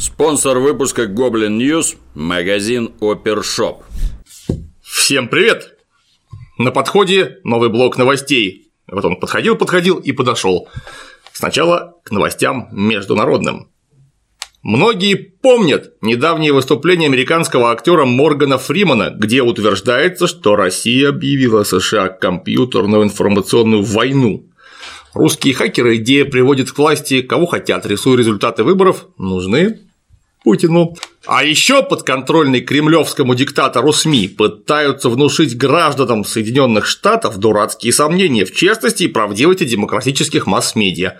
Спонсор выпуска Goblin News – магазин Опершоп. Всем привет! На подходе новый блок новостей. Вот он подходил, подходил и подошел. Сначала к новостям международным. Многие помнят недавнее выступление американского актера Моргана Фримана, где утверждается, что Россия объявила США компьютерную информационную войну. Русские хакеры идея приводит к власти кого хотят, рисуя результаты выборов, нужны Путину. А еще подконтрольный кремлевскому диктатору СМИ пытаются внушить гражданам Соединенных Штатов дурацкие сомнения в честности и правдивости демократических масс-медиа.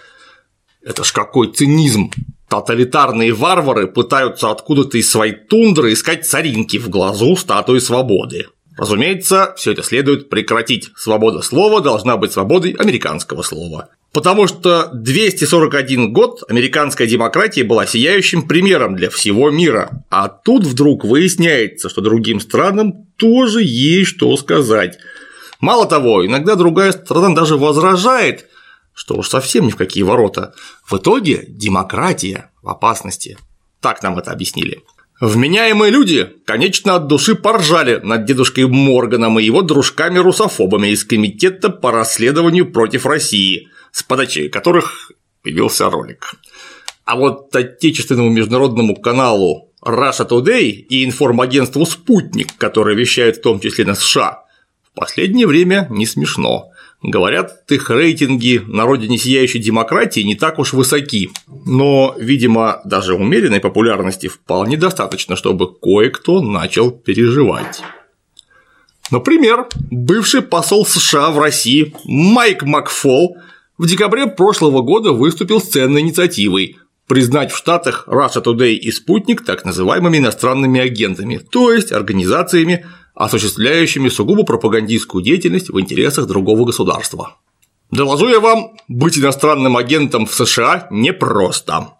Это ж какой цинизм! Тоталитарные варвары пытаются откуда-то из своей тундры искать царинки в глазу статуи свободы. Разумеется, все это следует прекратить. Свобода слова должна быть свободой американского слова. Потому что 241 год американская демократия была сияющим примером для всего мира. А тут вдруг выясняется, что другим странам тоже есть что сказать. Мало того, иногда другая страна даже возражает, что уж совсем ни в какие ворота. В итоге демократия в опасности. Так нам это объяснили. Вменяемые люди, конечно, от души поржали над дедушкой Морганом и его дружками-русофобами из Комитета по расследованию против России, с подачи которых появился ролик. А вот отечественному международному каналу Russia Today и информагентству «Спутник», которые вещают в том числе на США, в последнее время не смешно. Говорят, их рейтинги на родине сияющей демократии не так уж высоки, но, видимо, даже умеренной популярности вполне достаточно, чтобы кое-кто начал переживать. Например, бывший посол США в России Майк Макфол в декабре прошлого года выступил с ценной инициативой признать в Штатах Russia Today и Спутник так называемыми иностранными агентами, то есть организациями, осуществляющими сугубо пропагандистскую деятельность в интересах другого государства. Доложу я вам, быть иностранным агентом в США непросто.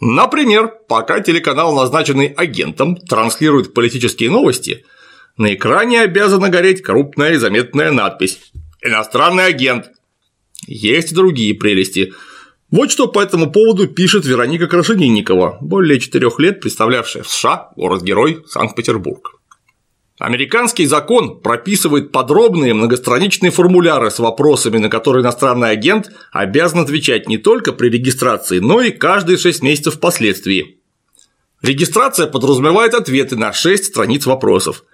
Например, пока телеканал, назначенный агентом, транслирует политические новости, на экране обязана гореть крупная и заметная надпись «Иностранный агент». Есть и другие прелести. Вот что по этому поводу пишет Вероника Крашенинникова, более четырех лет представлявшая в США город-герой Санкт-Петербург. Американский закон прописывает подробные многостраничные формуляры с вопросами, на которые иностранный агент обязан отвечать не только при регистрации, но и каждые 6 месяцев впоследствии. Регистрация подразумевает ответы на 6 страниц вопросов.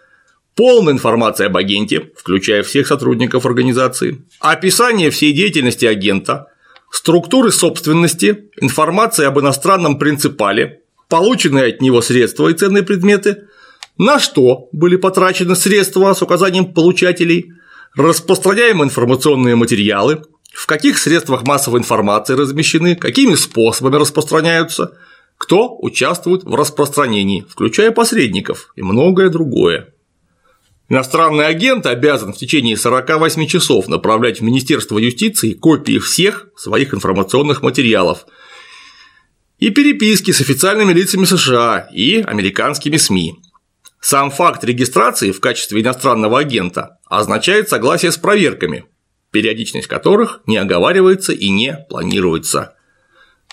Полная информация об агенте, включая всех сотрудников организации, описание всей деятельности агента, структуры собственности, информация об иностранном принципале, полученные от него средства и ценные предметы – на что были потрачены средства с указанием получателей, распространяемые информационные материалы, в каких средствах массовой информации размещены, какими способами распространяются, кто участвует в распространении, включая посредников и многое другое. Иностранный агент обязан в течение 48 часов направлять в Министерство юстиции копии всех своих информационных материалов и переписки с официальными лицами США и американскими СМИ, сам факт регистрации в качестве иностранного агента означает согласие с проверками, периодичность которых не оговаривается и не планируется.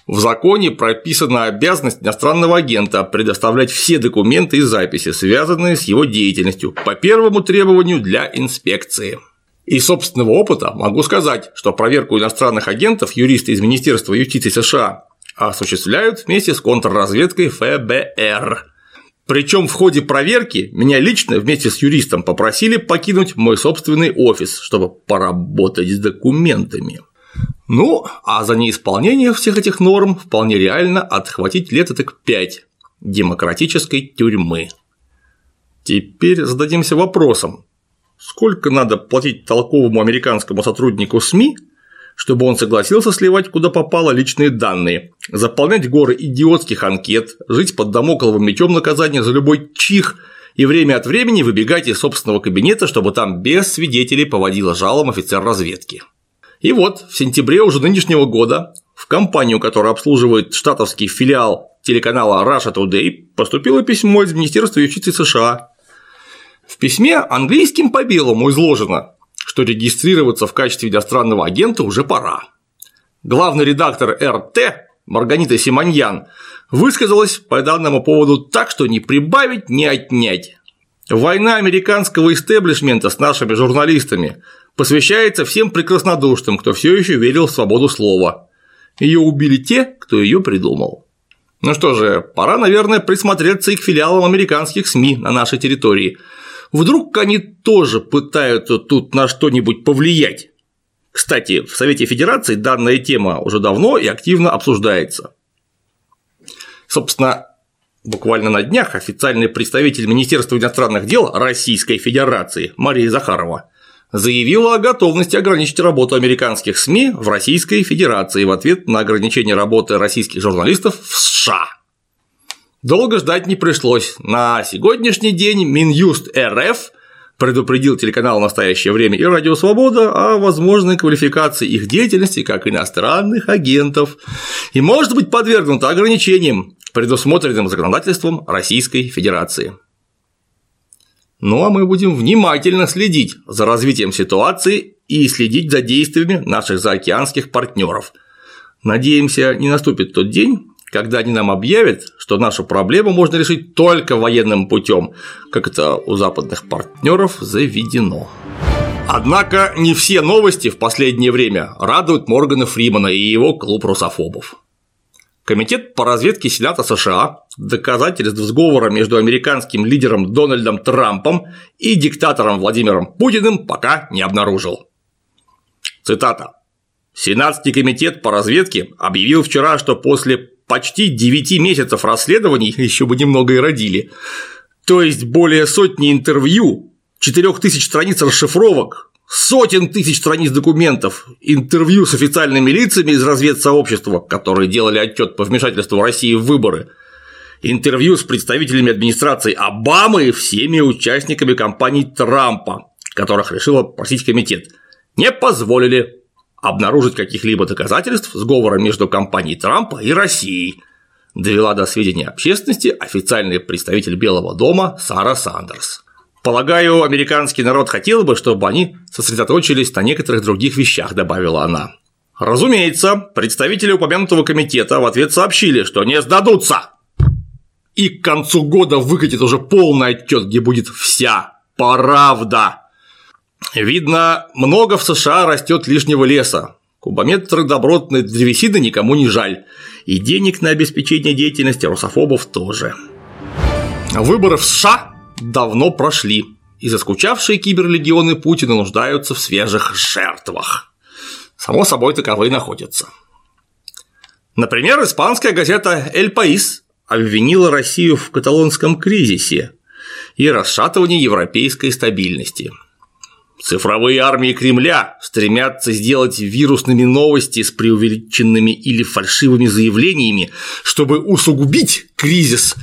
В законе прописана обязанность иностранного агента предоставлять все документы и записи, связанные с его деятельностью, по первому требованию для инспекции. Из собственного опыта могу сказать, что проверку иностранных агентов юристы из Министерства юстиции США осуществляют вместе с контрразведкой ФБР. Причем в ходе проверки меня лично вместе с юристом попросили покинуть мой собственный офис, чтобы поработать с документами. Ну, а за неисполнение всех этих норм вполне реально отхватить лет так 5 демократической тюрьмы. Теперь зададимся вопросом, сколько надо платить толковому американскому сотруднику СМИ, чтобы он согласился сливать куда попало личные данные, заполнять горы идиотских анкет, жить под домокловым мечом наказания за любой чих и время от времени выбегать из собственного кабинета, чтобы там без свидетелей поводила жалом офицер разведки. И вот в сентябре уже нынешнего года в компанию, которая обслуживает штатовский филиал телеканала Russia Today, поступило письмо из Министерства юстиции США. В письме английским по белому изложено, что регистрироваться в качестве иностранного агента уже пора. Главный редактор РТ Марганита Симоньян, высказалась по данному поводу так, что не прибавить, не отнять. Война американского истеблишмента с нашими журналистами посвящается всем прекраснодушным, кто все еще верил в свободу слова. Ее убили те, кто ее придумал. Ну что же, пора, наверное, присмотреться и к филиалам американских СМИ на нашей территории. Вдруг они тоже пытаются тут на что-нибудь повлиять. Кстати, в Совете Федерации данная тема уже давно и активно обсуждается. Собственно, буквально на днях официальный представитель Министерства иностранных дел Российской Федерации Мария Захарова заявила о готовности ограничить работу американских СМИ в Российской Федерации в ответ на ограничение работы российских журналистов в США. Долго ждать не пришлось. На сегодняшний день Минюст РФ предупредил телеканал «Настоящее время» и «Радио Свобода» о возможной квалификации их деятельности как иностранных агентов и может быть подвергнута ограничениям, предусмотренным законодательством Российской Федерации. Ну а мы будем внимательно следить за развитием ситуации и следить за действиями наших заокеанских партнеров. Надеемся, не наступит тот день, когда они нам объявят, что нашу проблему можно решить только военным путем, как это у западных партнеров заведено. Однако не все новости в последнее время радуют Моргана Фримана и его клуб русофобов. Комитет по разведке Сената США доказательств сговора между американским лидером Дональдом Трампом и диктатором Владимиром Путиным пока не обнаружил. Цитата. Сенатский комитет по разведке объявил вчера, что после почти 9 месяцев расследований, еще бы немного и родили, то есть более сотни интервью, 4000 страниц расшифровок, сотен тысяч страниц документов, интервью с официальными лицами из разведсообщества, которые делали отчет по вмешательству России в выборы, интервью с представителями администрации Обамы и всеми участниками кампании Трампа, которых решил опросить комитет, не позволили обнаружить каких-либо доказательств сговора между компанией Трампа и Россией, довела до сведения общественности официальный представитель Белого дома Сара Сандерс. Полагаю, американский народ хотел бы, чтобы они сосредоточились на некоторых других вещах, добавила она. Разумеется, представители упомянутого комитета в ответ сообщили, что не сдадутся. И к концу года выкатит уже полный отчет, где будет вся правда. Видно, много в США растет лишнего леса. Кубометры добротной древесины никому не жаль. И денег на обеспечение деятельности русофобов тоже. Выборы в США давно прошли, и заскучавшие киберлегионы Путина нуждаются в свежих жертвах. Само собой, таковые находятся. Например, испанская газета «Эль Паис» обвинила Россию в каталонском кризисе и расшатывании европейской стабильности – Цифровые армии Кремля стремятся сделать вирусными новости с преувеличенными или фальшивыми заявлениями, чтобы усугубить кризис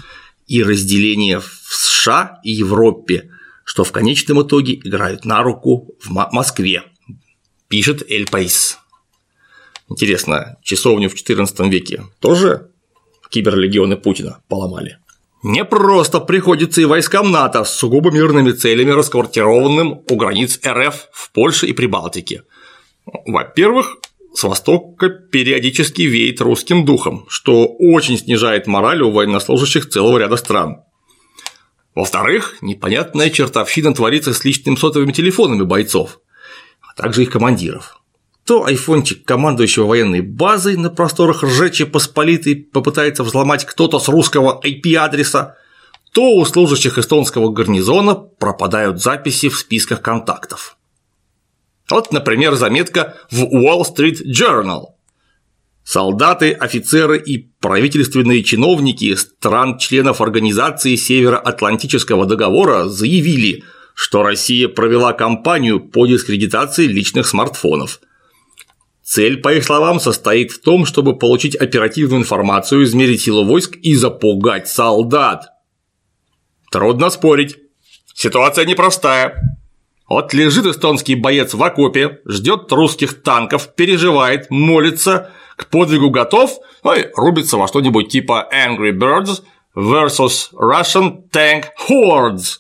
и разделение в США и Европе, что в конечном итоге играют на руку в Москве, пишет Эль Паис. Интересно, часовню в XIV веке тоже киберлегионы Путина поломали? Не просто приходится и войскам НАТО с сугубо мирными целями, расквартированным у границ РФ в Польше и Прибалтике. Во-первых, с востока периодически веет русским духом, что очень снижает мораль у военнослужащих целого ряда стран. Во-вторых, непонятная чертовщина творится с личными сотовыми телефонами бойцов, а также их командиров то айфончик командующего военной базой на просторах Ржечи Посполитой попытается взломать кто-то с русского IP-адреса, то у служащих эстонского гарнизона пропадают записи в списках контактов. Вот, например, заметка в Wall Street Journal. Солдаты, офицеры и правительственные чиновники стран-членов Организации Североатлантического договора заявили, что Россия провела кампанию по дискредитации личных смартфонов – Цель, по их словам, состоит в том, чтобы получить оперативную информацию, измерить силу войск и запугать солдат. Трудно спорить. Ситуация непростая. Вот лежит эстонский боец в окопе, ждет русских танков, переживает, молится, к подвигу готов, ну и рубится во что-нибудь типа Angry Birds versus Russian Tank Hordes.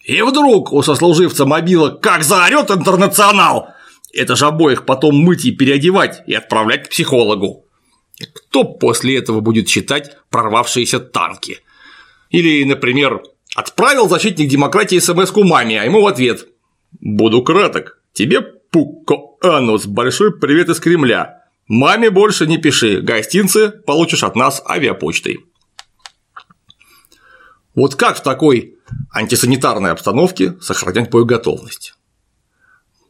И вдруг у сослуживца мобила как заорет интернационал, это же обоих потом мыть и переодевать и отправлять к психологу. Кто после этого будет читать прорвавшиеся танки? Или, например, отправил защитник демократии смс маме, а ему в ответ «Буду краток, тебе, Пукко Анус, большой привет из Кремля. Маме больше не пиши, гостинцы получишь от нас авиапочтой». Вот как в такой антисанитарной обстановке сохранять боеготовность?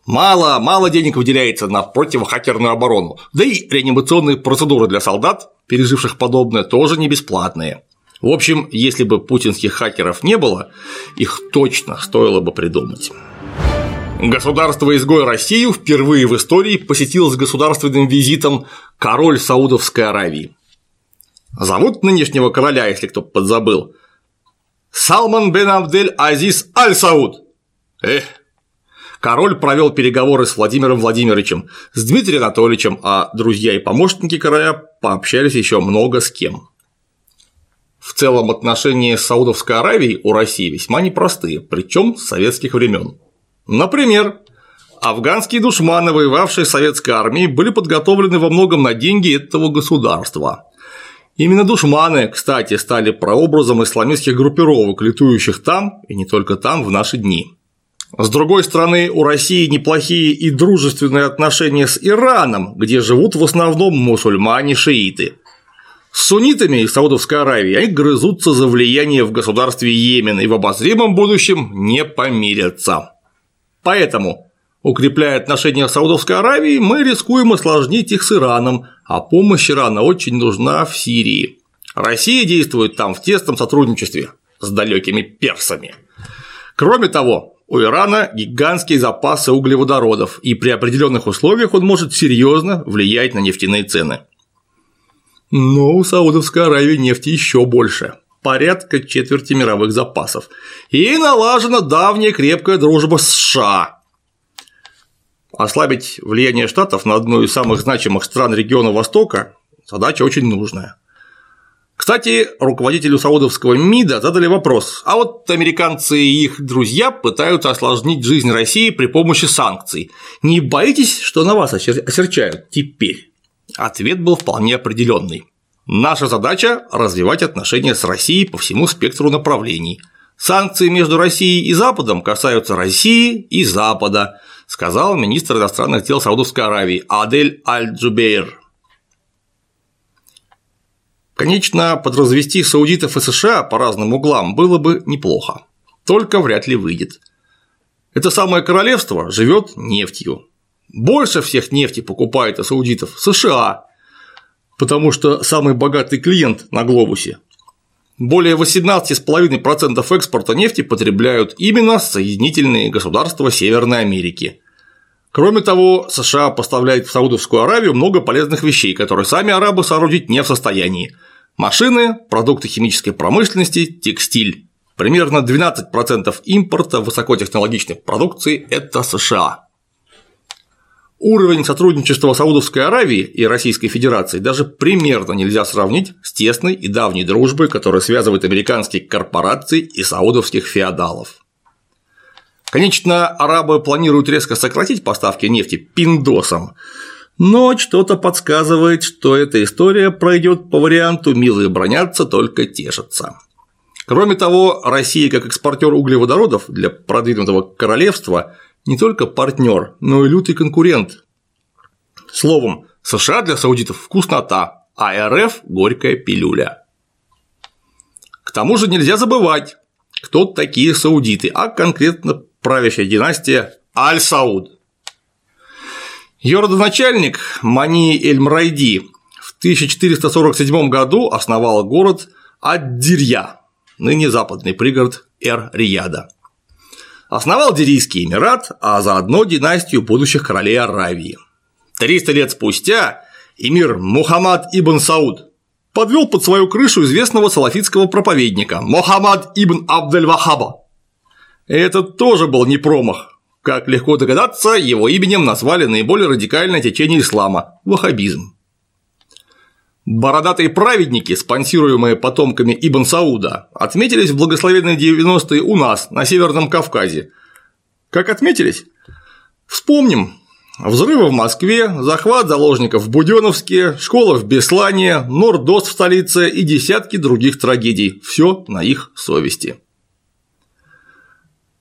Мало, мало денег выделяется на противохакерную оборону, да и реанимационные процедуры для солдат, переживших подобное, тоже не бесплатные. В общем, если бы путинских хакеров не было, их точно стоило бы придумать. Государство-изгой Россию впервые в истории посетил с государственным визитом король Саудовской Аравии. Зовут нынешнего короля, если кто подзабыл, Салман бен Абдель Азиз Аль Сауд. Эх, король провел переговоры с Владимиром Владимировичем, с Дмитрием Анатольевичем, а друзья и помощники короля пообщались еще много с кем. В целом отношения с Саудовской Аравией у России весьма непростые, причем с советских времен. Например, афганские душманы, воевавшие с советской армией, были подготовлены во многом на деньги этого государства. Именно душманы, кстати, стали прообразом исламистских группировок, летующих там и не только там в наши дни. С другой стороны, у России неплохие и дружественные отношения с Ираном, где живут в основном мусульмане-шииты. С суннитами из Саудовской Аравии они грызутся за влияние в государстве Йемен и в обозримом будущем не помирятся. Поэтому, укрепляя отношения с Саудовской Аравией, мы рискуем осложнить их с Ираном, а помощь Ирана очень нужна в Сирии. Россия действует там в тесном сотрудничестве с далекими персами. Кроме того, у Ирана гигантские запасы углеводородов, и при определенных условиях он может серьезно влиять на нефтяные цены. Но у Саудовской Аравии нефти еще больше порядка четверти мировых запасов. И налажена давняя крепкая дружба с США. Ослабить влияние Штатов на одну из самых значимых стран региона Востока – задача очень нужная. Кстати, руководителю саудовского МИДа задали вопрос, а вот американцы и их друзья пытаются осложнить жизнь России при помощи санкций. Не боитесь, что на вас осерчают теперь? Ответ был вполне определенный. Наша задача – развивать отношения с Россией по всему спектру направлений. Санкции между Россией и Западом касаются России и Запада, сказал министр иностранных дел Саудовской Аравии Адель Аль-Джубейр. Конечно, подразвести саудитов и США по разным углам было бы неплохо, только вряд ли выйдет. Это самое королевство живет нефтью. Больше всех нефти покупает у саудитов США, потому что самый богатый клиент на глобусе. Более 18,5% экспорта нефти потребляют именно соединительные государства Северной Америки. Кроме того, США поставляют в Саудовскую Аравию много полезных вещей, которые сами арабы соорудить не в состоянии Машины, продукты химической промышленности, текстиль. Примерно 12% импорта высокотехнологичной продукции – это США. Уровень сотрудничества Саудовской Аравии и Российской Федерации даже примерно нельзя сравнить с тесной и давней дружбой, которая связывает американские корпорации и саудовских феодалов. Конечно, арабы планируют резко сократить поставки нефти пиндосам, но что-то подсказывает, что эта история пройдет по варианту «милые бронятся, только тешатся». Кроме того, Россия как экспортер углеводородов для продвинутого королевства не только партнер, но и лютый конкурент. Словом, США для саудитов вкуснота, а РФ – горькая пилюля. К тому же нельзя забывать, кто такие саудиты, а конкретно правящая династия Аль-Сауд. Ее родоначальник Мани Эль-Мрайди в 1447 году основал город Ад-Дирья, ныне западный пригород Эр-Рияда. Основал Дирийский Эмират, а заодно династию будущих королей Аравии. 300 лет спустя эмир Мухаммад ибн Сауд подвел под свою крышу известного салафитского проповедника Мухаммад ибн Абдель-Вахаба. Этот тоже был не промах, как легко догадаться, его именем назвали наиболее радикальное течение ислама – ваххабизм. Бородатые праведники, спонсируемые потомками Ибн Сауда, отметились в благословенные 90-е у нас, на Северном Кавказе. Как отметились? Вспомним. Взрывы в Москве, захват заложников в Буденновске, школа в Беслане, Нордост в столице и десятки других трагедий. Все на их совести.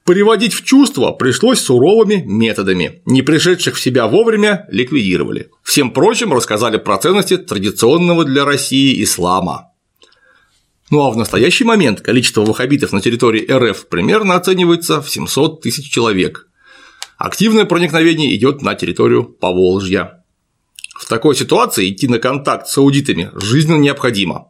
Приводить в чувство пришлось суровыми методами. Не пришедших в себя вовремя ликвидировали. Всем прочим рассказали про ценности традиционного для России ислама. Ну а в настоящий момент количество ваххабитов на территории РФ примерно оценивается в 700 тысяч человек. Активное проникновение идет на территорию Поволжья. В такой ситуации идти на контакт с аудитами жизненно необходимо.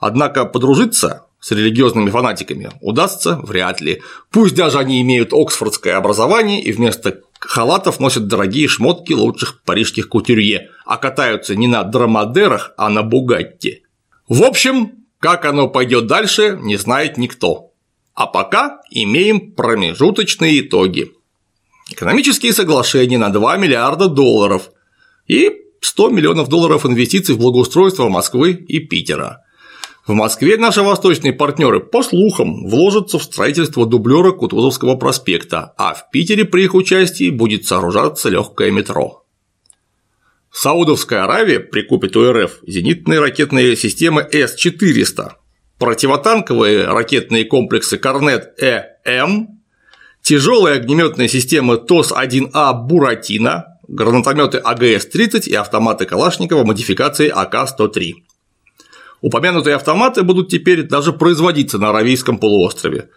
Однако подружиться с религиозными фанатиками удастся вряд ли. Пусть даже они имеют оксфордское образование и вместо халатов носят дорогие шмотки лучших парижских кутюрье, а катаются не на драмадерах, а на бугатти. В общем, как оно пойдет дальше, не знает никто. А пока имеем промежуточные итоги. Экономические соглашения на 2 миллиарда долларов и 100 миллионов долларов инвестиций в благоустройство Москвы и Питера. В Москве наши восточные партнеры, по слухам, вложатся в строительство дублера Кутузовского проспекта, а в Питере при их участии будет сооружаться легкое метро. Саудовская Аравия прикупит у РФ зенитные ракетные системы С-400, противотанковые ракетные комплексы Корнет-Э-М, тяжелые огнеметные системы ТОС-1А «Буратино», гранатометы АГС-30 и автоматы Калашникова модификации АК-103. Упомянутые автоматы будут теперь даже производиться на Аравийском полуострове.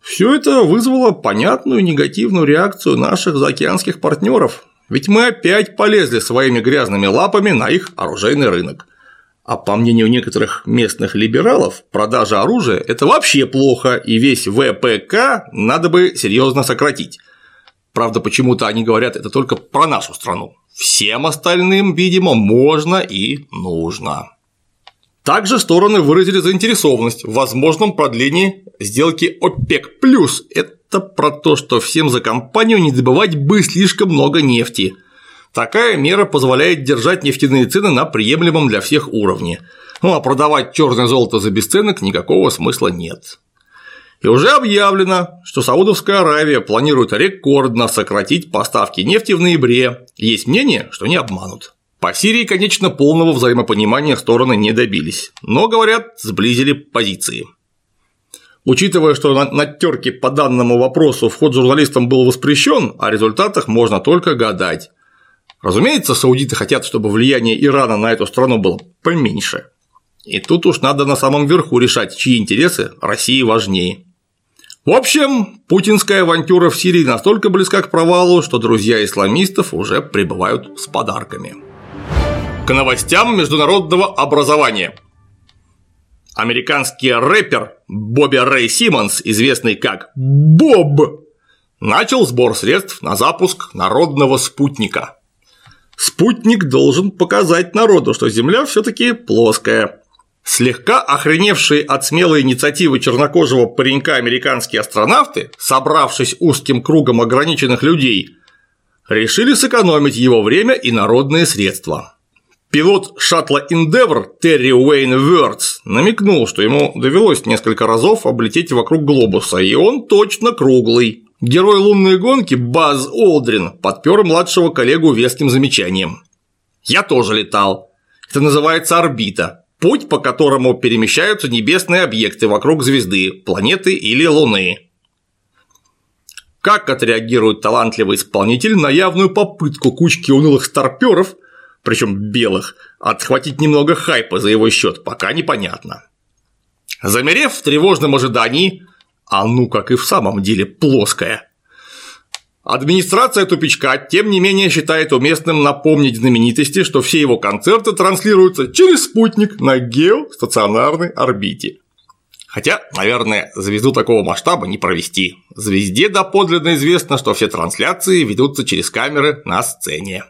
Все это вызвало понятную негативную реакцию наших заокеанских партнеров, ведь мы опять полезли своими грязными лапами на их оружейный рынок. А по мнению некоторых местных либералов, продажа оружия – это вообще плохо, и весь ВПК надо бы серьезно сократить. Правда, почему-то они говорят это только про нашу страну. Всем остальным, видимо, можно и нужно. Также стороны выразили заинтересованность в возможном продлении сделки ОПЕК+. Это про то, что всем за компанию не добывать бы слишком много нефти. Такая мера позволяет держать нефтяные цены на приемлемом для всех уровне. Ну а продавать черное золото за бесценок никакого смысла нет. И уже объявлено, что Саудовская Аравия планирует рекордно сократить поставки нефти в ноябре. Есть мнение, что не обманут. По Сирии, конечно, полного взаимопонимания стороны не добились, но, говорят, сблизили позиции. Учитывая, что на, на терке по данному вопросу вход журналистам был воспрещен, о результатах можно только гадать. Разумеется, саудиты хотят, чтобы влияние Ирана на эту страну было поменьше. И тут уж надо на самом верху решать, чьи интересы России важнее. В общем, путинская авантюра в Сирии настолько близка к провалу, что друзья исламистов уже прибывают с подарками. К новостям международного образования. Американский рэпер Бобби Рэй Симмонс, известный как Боб, начал сбор средств на запуск народного спутника. Спутник должен показать народу, что Земля все таки плоская. Слегка охреневшие от смелой инициативы чернокожего паренька американские астронавты, собравшись узким кругом ограниченных людей, решили сэкономить его время и народные средства. Пилот шаттла Endeavour Терри Уэйн Вёртс намекнул, что ему довелось несколько разов облететь вокруг глобуса, и он точно круглый. Герой лунной гонки Баз Олдрин подпер младшего коллегу веским замечанием. «Я тоже летал. Это называется орбита. Путь, по которому перемещаются небесные объекты вокруг звезды, планеты или Луны. Как отреагирует талантливый исполнитель на явную попытку кучки унылых старперов причем белых, отхватить немного хайпа за его счет, пока непонятно. Замерев в тревожном ожидании, а ну как и в самом деле плоская, Администрация тупичка, тем не менее, считает уместным напомнить знаменитости, что все его концерты транслируются через спутник на геостационарной орбите. Хотя, наверное, звезду такого масштаба не провести. Звезде доподлинно известно, что все трансляции ведутся через камеры на сцене.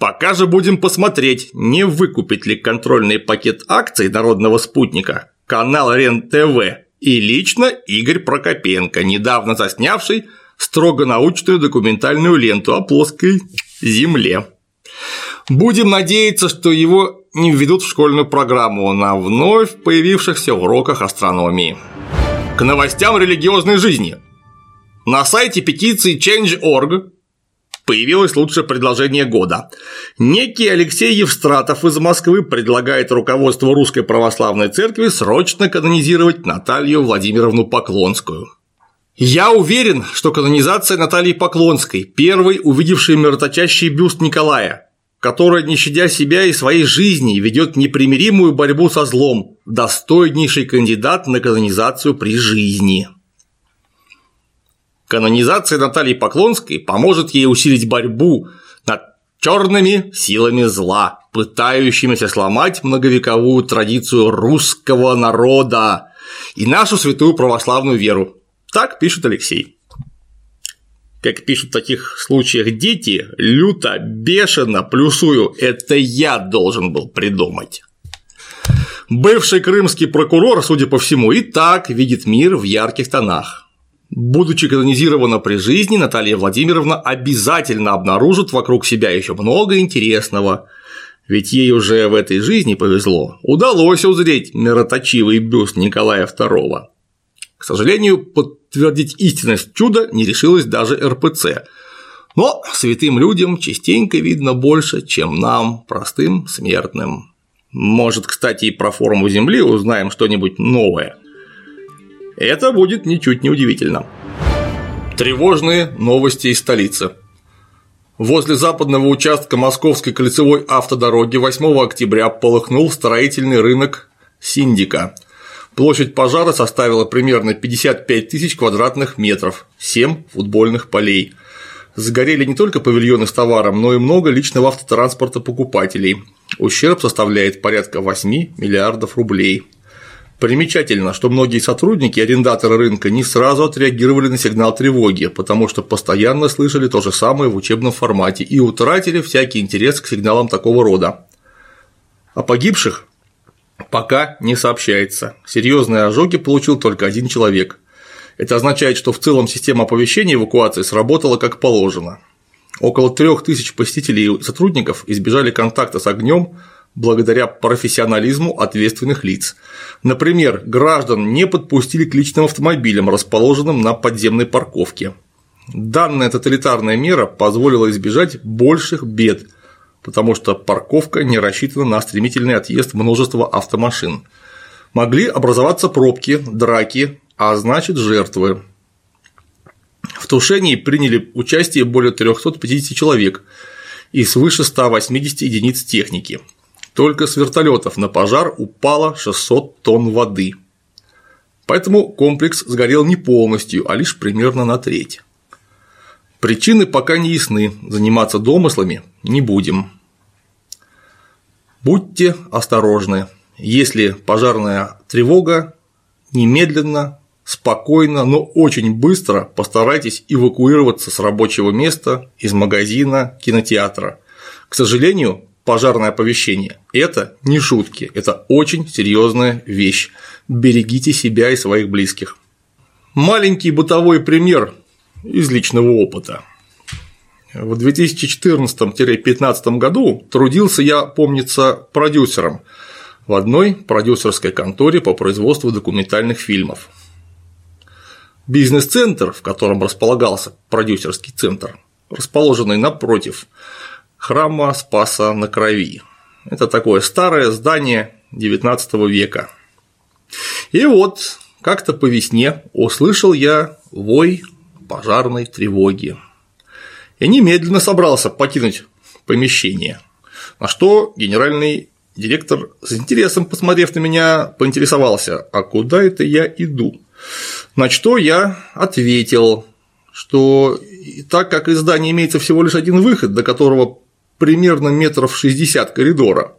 Пока же будем посмотреть, не выкупит ли контрольный пакет акций народного спутника канал РЕН-ТВ и лично Игорь Прокопенко, недавно заснявший строго научную документальную ленту о плоской Земле. Будем надеяться, что его не введут в школьную программу на вновь появившихся уроках астрономии. К новостям религиозной жизни. На сайте петиции Change.org появилось лучшее предложение года. Некий Алексей Евстратов из Москвы предлагает руководству Русской Православной Церкви срочно канонизировать Наталью Владимировну Поклонскую. Я уверен, что канонизация Натальи Поклонской, первой увидевшей мироточащий бюст Николая, которая, не щадя себя и своей жизни, ведет непримиримую борьбу со злом, достойнейший кандидат на канонизацию при жизни. Канонизация Натальи Поклонской поможет ей усилить борьбу над черными силами зла, пытающимися сломать многовековую традицию русского народа и нашу святую православную веру. Так пишет Алексей. Как пишут в таких случаях дети, люто, бешено, плюсую, это я должен был придумать. Бывший крымский прокурор, судя по всему, и так видит мир в ярких тонах. Будучи канонизирована при жизни, Наталья Владимировна обязательно обнаружит вокруг себя еще много интересного, ведь ей уже в этой жизни повезло, удалось узреть мироточивый бюст Николая II. К сожалению, подтвердить истинность чуда не решилась даже РПЦ. Но святым людям частенько видно больше, чем нам, простым смертным. Может, кстати, и про форму Земли узнаем что-нибудь новое. Это будет ничуть не удивительно. Тревожные новости из столицы. Возле западного участка Московской кольцевой автодороги 8 октября полыхнул строительный рынок Синдика – Площадь пожара составила примерно 55 тысяч квадратных метров, 7 футбольных полей. Сгорели не только павильоны с товаром, но и много личного автотранспорта покупателей. Ущерб составляет порядка 8 миллиардов рублей. Примечательно, что многие сотрудники арендаторы рынка не сразу отреагировали на сигнал тревоги, потому что постоянно слышали то же самое в учебном формате и утратили всякий интерес к сигналам такого рода. О погибших Пока не сообщается. Серьезные ожоги получил только один человек. Это означает, что в целом система оповещения эвакуации сработала как положено. Около трех тысяч посетителей и сотрудников избежали контакта с огнем благодаря профессионализму ответственных лиц. Например, граждан не подпустили к личным автомобилям, расположенным на подземной парковке. Данная тоталитарная мера позволила избежать больших бед – потому что парковка не рассчитана на стремительный отъезд множества автомашин. Могли образоваться пробки, драки, а значит жертвы. В тушении приняли участие более 350 человек и свыше 180 единиц техники. Только с вертолетов на пожар упало 600 тонн воды. Поэтому комплекс сгорел не полностью, а лишь примерно на треть. Причины пока не ясны, заниматься домыслами не будем. Будьте осторожны. Если пожарная тревога, немедленно, спокойно, но очень быстро постарайтесь эвакуироваться с рабочего места, из магазина, кинотеатра. К сожалению, пожарное оповещение – это не шутки, это очень серьезная вещь. Берегите себя и своих близких. Маленький бытовой пример из личного опыта. В 2014-2015 году трудился я, помнится, продюсером в одной продюсерской конторе по производству документальных фильмов. Бизнес-центр, в котором располагался продюсерский центр, расположенный напротив храма Спаса на Крови. Это такое старое здание XIX века. И вот как-то по весне услышал я вой пожарной тревоги и немедленно собрался покинуть помещение. На что генеральный директор с интересом, посмотрев на меня, поинтересовался, а куда это я иду? На что я ответил, что так как из здания имеется всего лишь один выход, до которого примерно метров 60 коридора,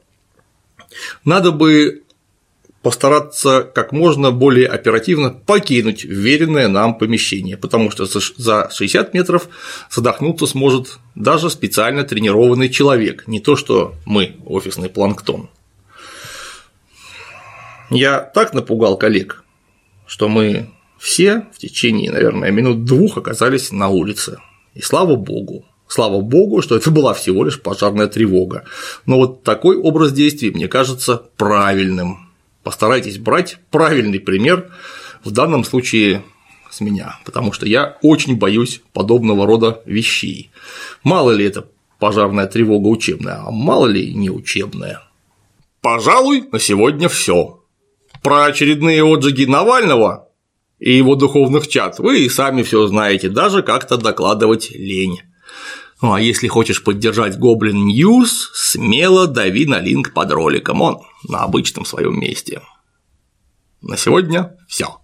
надо бы постараться как можно более оперативно покинуть вверенное нам помещение, потому что за 60 метров задохнуться сможет даже специально тренированный человек, не то что мы, офисный планктон. Я так напугал коллег, что мы все в течение, наверное, минут двух оказались на улице. И слава богу, Слава богу, что это была всего лишь пожарная тревога. Но вот такой образ действий мне кажется правильным. Постарайтесь брать правильный пример, в данном случае с меня, потому что я очень боюсь подобного рода вещей. Мало ли это пожарная тревога учебная, а мало ли не учебная. Пожалуй, на сегодня все. Про очередные отжиги Навального и его духовных чат вы и сами все знаете, даже как-то докладывать лень. Ну а если хочешь поддержать Goblin News, смело дави на линк под роликом, он на обычном своем месте. На сегодня все.